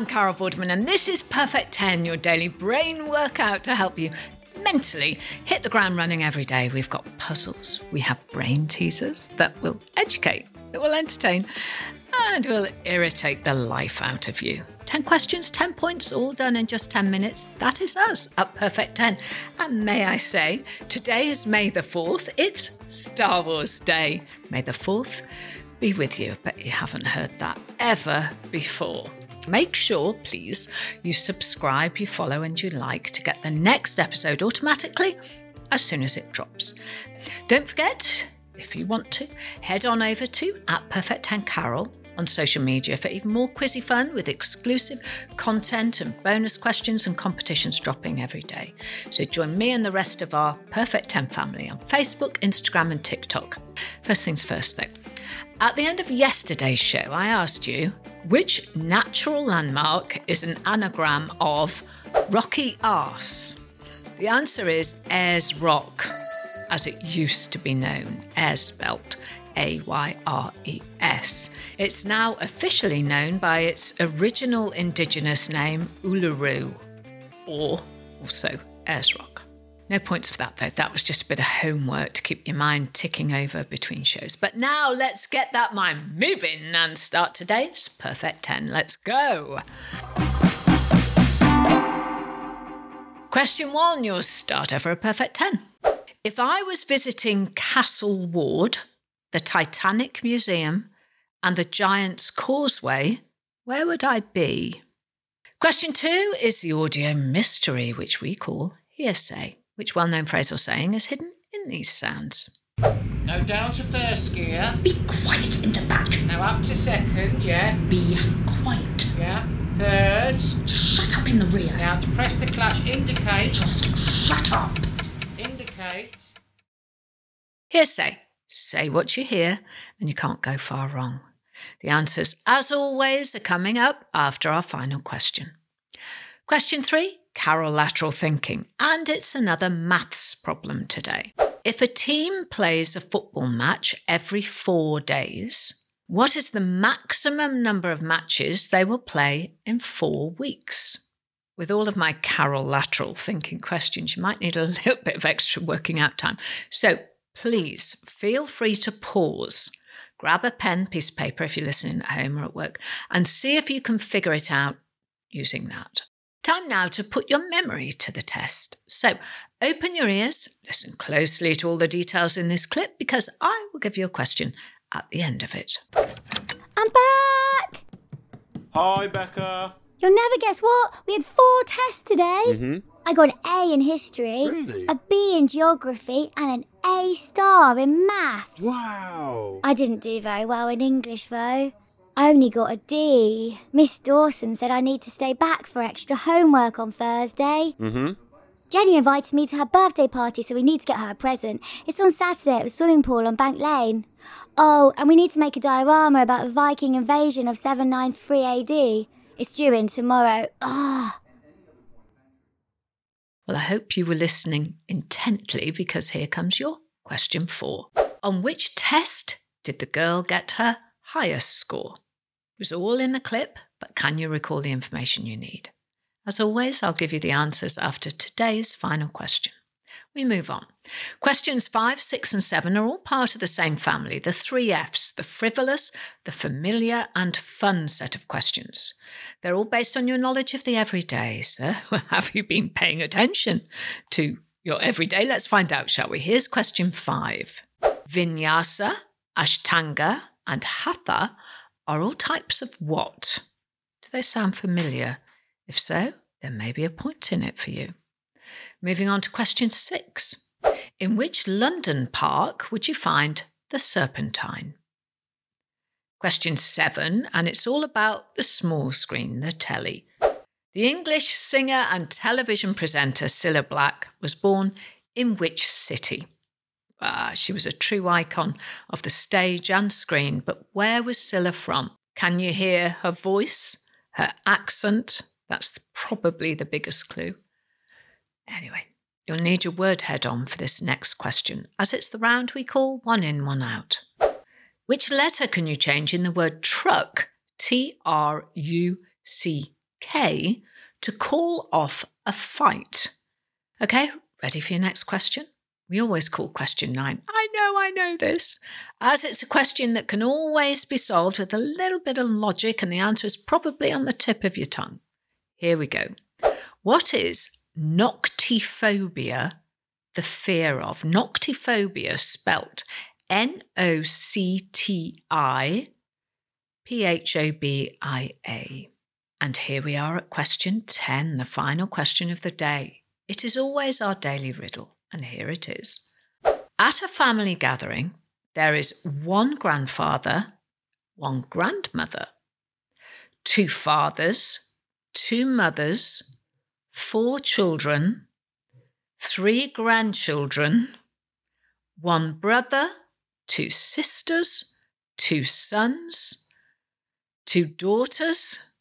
I'm Carol Vorderman, and this is Perfect 10, your daily brain workout to help you mentally hit the ground running every day. We've got puzzles, we have brain teasers that will educate, that will entertain, and will irritate the life out of you. 10 questions, 10 points, all done in just 10 minutes. That is us at Perfect 10. And may I say, today is May the 4th. It's Star Wars Day. May the 4th be with you. Bet you haven't heard that ever before. Make sure, please, you subscribe, you follow, and you like to get the next episode automatically as soon as it drops. Don't forget, if you want to, head on over to at Perfect 10 Carol on social media for even more quizzy fun with exclusive content and bonus questions and competitions dropping every day. So join me and the rest of our Perfect 10 family on Facebook, Instagram, and TikTok. First things first, though. At the end of yesterday's show, I asked you which natural landmark is an anagram of rocky arse. The answer is Ayers Rock, as it used to be known, Ayers spelt A Y R E S. It's now officially known by its original indigenous name, Uluru, or also Ayers Rock. No points for that, though. That was just a bit of homework to keep your mind ticking over between shows. But now let's get that mind moving and start today's Perfect 10. Let's go. Question one, your starter for a Perfect 10. If I was visiting Castle Ward, the Titanic Museum, and the Giant's Causeway, where would I be? Question two is the audio mystery, which we call hearsay which well known phrase or saying is hidden in these sounds. Now down to first gear. Be quiet in the back. Now up to second, yeah. Be quiet. Yeah. Third. Just shut up in the rear. Now to press the clutch, indicate. Just shut up. Indicate. Hearsay. Say what you hear, and you can't go far wrong. The answers, as always, are coming up after our final question. Question three lateral thinking, and it's another maths problem today. If a team plays a football match every four days, what is the maximum number of matches they will play in four weeks? With all of my lateral thinking questions, you might need a little bit of extra working out time. So please feel free to pause, grab a pen, piece of paper if you're listening at home or at work, and see if you can figure it out using that. Time now to put your memory to the test. So open your ears, listen closely to all the details in this clip because I will give you a question at the end of it. I'm back! Hi, Becca. You'll never guess what? We had four tests today. Mm-hmm. I got an A in history, Really? a B in geography, and an A star in maths. Wow. I didn't do very well in English though. I only got a D. Miss Dawson said I need to stay back for extra homework on Thursday. Mm-hmm. Jenny invited me to her birthday party, so we need to get her a present. It's on Saturday at the swimming pool on Bank Lane. Oh, and we need to make a diorama about the Viking invasion of 793 AD. It's due in tomorrow. Ah. Well, I hope you were listening intently because here comes your question four. On which test did the girl get her highest score? Was all in the clip, but can you recall the information you need? As always, I'll give you the answers after today's final question. We move on. Questions five, six, and seven are all part of the same family the three F's the frivolous, the familiar, and fun set of questions. They're all based on your knowledge of the everyday. So, have you been paying attention to your everyday? Let's find out, shall we? Here's question five Vinyasa, Ashtanga, and Hatha are all types of what? Do they sound familiar? If so, there may be a point in it for you. Moving on to question six. In which London park would you find the Serpentine? Question seven, and it's all about the small screen, the telly. The English singer and television presenter Cilla Black was born in which city? Ah, she was a true icon of the stage and screen, but where was Cilla from? Can you hear her voice, her accent? That's probably the biggest clue. Anyway, you'll need your word head on for this next question, as it's the round we call one in, one out. Which letter can you change in the word truck, T R U C K, to call off a fight? Okay, ready for your next question? We always call question nine. I know, I know this. As it's a question that can always be solved with a little bit of logic, and the answer is probably on the tip of your tongue. Here we go. What is noctiphobia the fear of? Noctiphobia spelt N O C T I P H O B I A. And here we are at question 10, the final question of the day. It is always our daily riddle, and here it is. At a family gathering, there is one grandfather, one grandmother, two fathers, two mothers, four children, three grandchildren, one brother, two sisters, two sons, two daughters,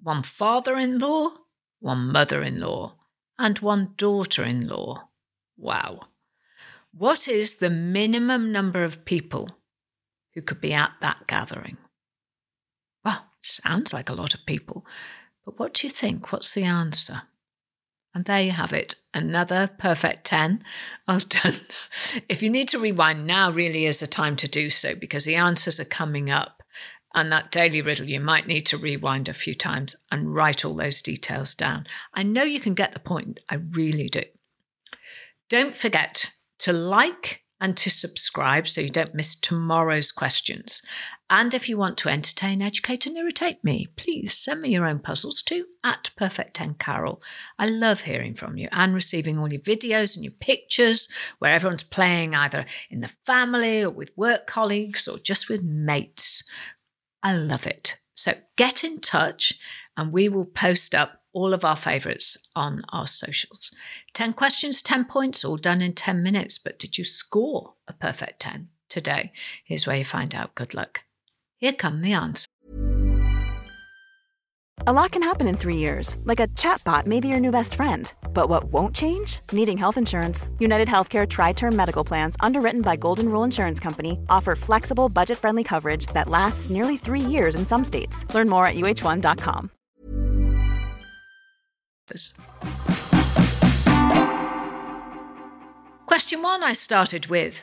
one father in law, one mother in law, and one daughter in law. Wow. What is the minimum number of people who could be at that gathering? Well, sounds like a lot of people, but what do you think? What's the answer? And there you have it, another perfect 10. Well done. If you need to rewind, now really is the time to do so because the answers are coming up. And that daily riddle, you might need to rewind a few times and write all those details down. I know you can get the point. I really do. Don't forget to like and to subscribe so you don't miss tomorrow's questions. And if you want to entertain, educate, and irritate me, please send me your own puzzles to at Perfect 10 Carol. I love hearing from you and receiving all your videos and your pictures where everyone's playing either in the family or with work colleagues or just with mates. I love it. So get in touch and we will post up all of our favourites on our socials. 10 questions, 10 points, all done in 10 minutes. But did you score a perfect 10 today? Here's where you find out. Good luck. Here come the answers. A lot can happen in three years, like a chatbot may be your new best friend. But what won't change? Needing health insurance. United Healthcare Tri Term Medical Plans, underwritten by Golden Rule Insurance Company, offer flexible, budget friendly coverage that lasts nearly three years in some states. Learn more at uh1.com. Question one I started with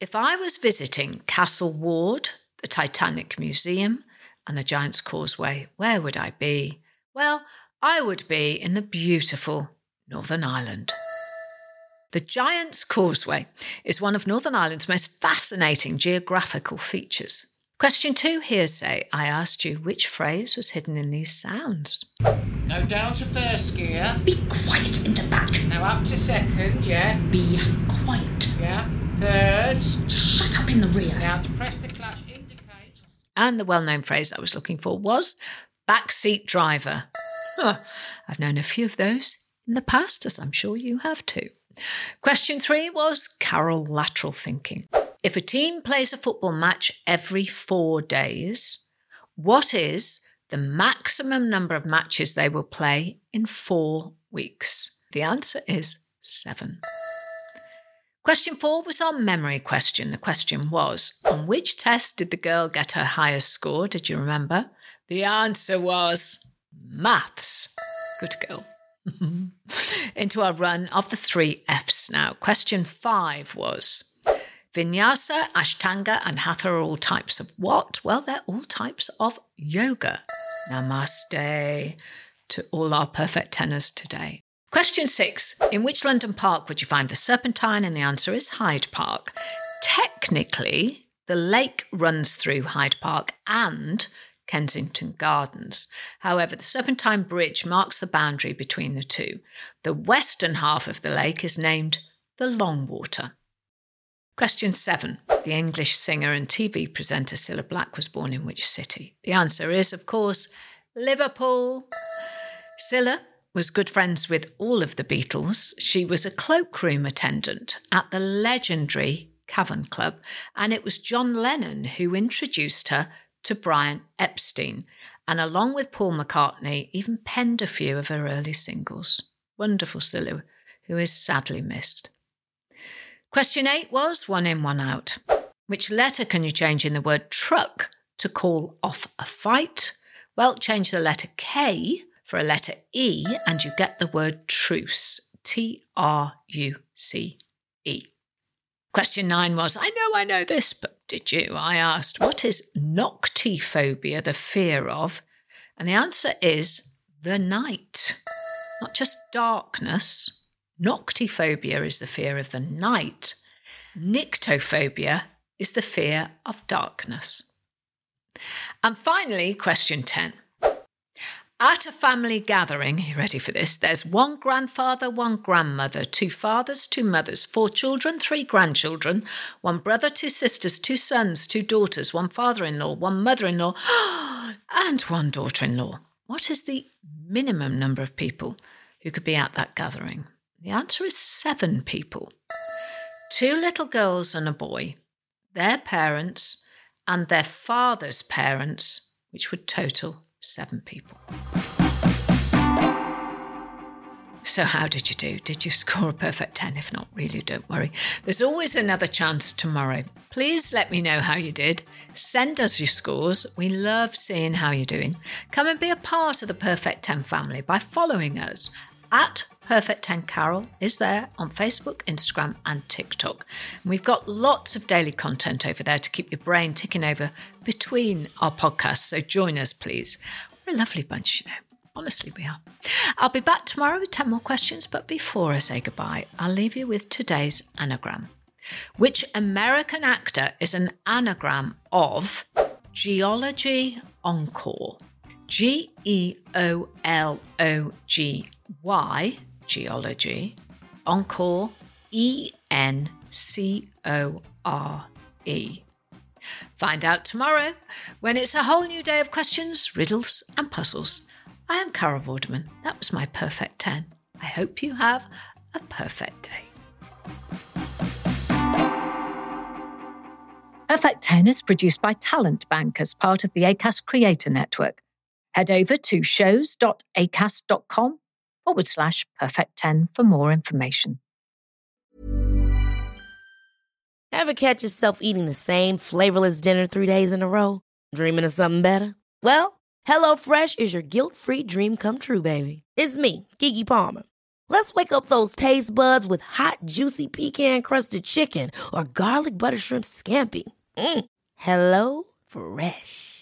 If I was visiting Castle Ward, the Titanic Museum, and the Giant's Causeway, where would I be? Well, I would be in the beautiful Northern Ireland. The Giant's Causeway is one of Northern Ireland's most fascinating geographical features. Question two, hearsay. I asked you which phrase was hidden in these sounds. Go down to first gear. Be quiet in the back. Now up to second, yeah. Be quiet. Yeah. Third. Just shut up in the rear. Now to press the clutch, indicate. And the well known phrase I was looking for was backseat driver. Huh. I've known a few of those in the past, as I'm sure you have too. Question three was Carol lateral thinking. If a team plays a football match every four days, what is the maximum number of matches they will play in four weeks? The answer is seven. Question four was our memory question. The question was On which test did the girl get her highest score? Did you remember? The answer was maths. Good girl. Into our run of the three F's now. Question five was Vinyasa, Ashtanga, and Hatha are all types of what? Well, they're all types of yoga. Namaste to all our perfect tenors today. Question six In which London park would you find the Serpentine? And the answer is Hyde Park. Technically, the lake runs through Hyde Park and Kensington Gardens. However, the Serpentine Bridge marks the boundary between the two. The western half of the lake is named the Longwater. Question seven. The English singer and TV presenter Cilla Black was born in which city? The answer is, of course, Liverpool. Cilla was good friends with all of the Beatles. She was a cloakroom attendant at the legendary Cavern Club, and it was John Lennon who introduced her to Brian Epstein, and along with Paul McCartney, even penned a few of her early singles. Wonderful Cilla, who is sadly missed. Question eight was one in, one out. Which letter can you change in the word truck to call off a fight? Well, change the letter K for a letter E and you get the word truce. T R U C E. Question nine was I know I know this, but did you? I asked, what is noctiphobia, the fear of? And the answer is the night, not just darkness. Noctiphobia is the fear of the night. Nyctophobia is the fear of darkness. And finally, question 10. At a family gathering, you ready for this? There's one grandfather, one grandmother, two fathers, two mothers, four children, three grandchildren, one brother, two sisters, two sons, two daughters, one father in law, one mother in law, and one daughter in law. What is the minimum number of people who could be at that gathering? The answer is seven people two little girls and a boy, their parents, and their father's parents, which would total seven people. So, how did you do? Did you score a perfect 10? If not, really, don't worry. There's always another chance tomorrow. Please let me know how you did. Send us your scores. We love seeing how you're doing. Come and be a part of the Perfect 10 family by following us at Perfect 10 Carol is there on Facebook, Instagram, and TikTok. And we've got lots of daily content over there to keep your brain ticking over between our podcasts. So join us, please. We're a lovely bunch, you know. Honestly, we are. I'll be back tomorrow with 10 more questions, but before I say goodbye, I'll leave you with today's anagram. Which American actor is an anagram of Geology Encore? G E O L O G Y, geology, encore, E N C O R E. Find out tomorrow when it's a whole new day of questions, riddles, and puzzles. I am Carol Vorderman. That was my perfect 10. I hope you have a perfect day. Perfect 10 is produced by Talent Bank as part of the Acast Creator Network. Head over to shows.acast.com forward slash perfect 10 for more information. Ever catch yourself eating the same flavorless dinner three days in a row? Dreaming of something better? Well, HelloFresh is your guilt free dream come true, baby. It's me, Keke Palmer. Let's wake up those taste buds with hot, juicy pecan crusted chicken or garlic butter shrimp scampi. Mm. Hello Fresh.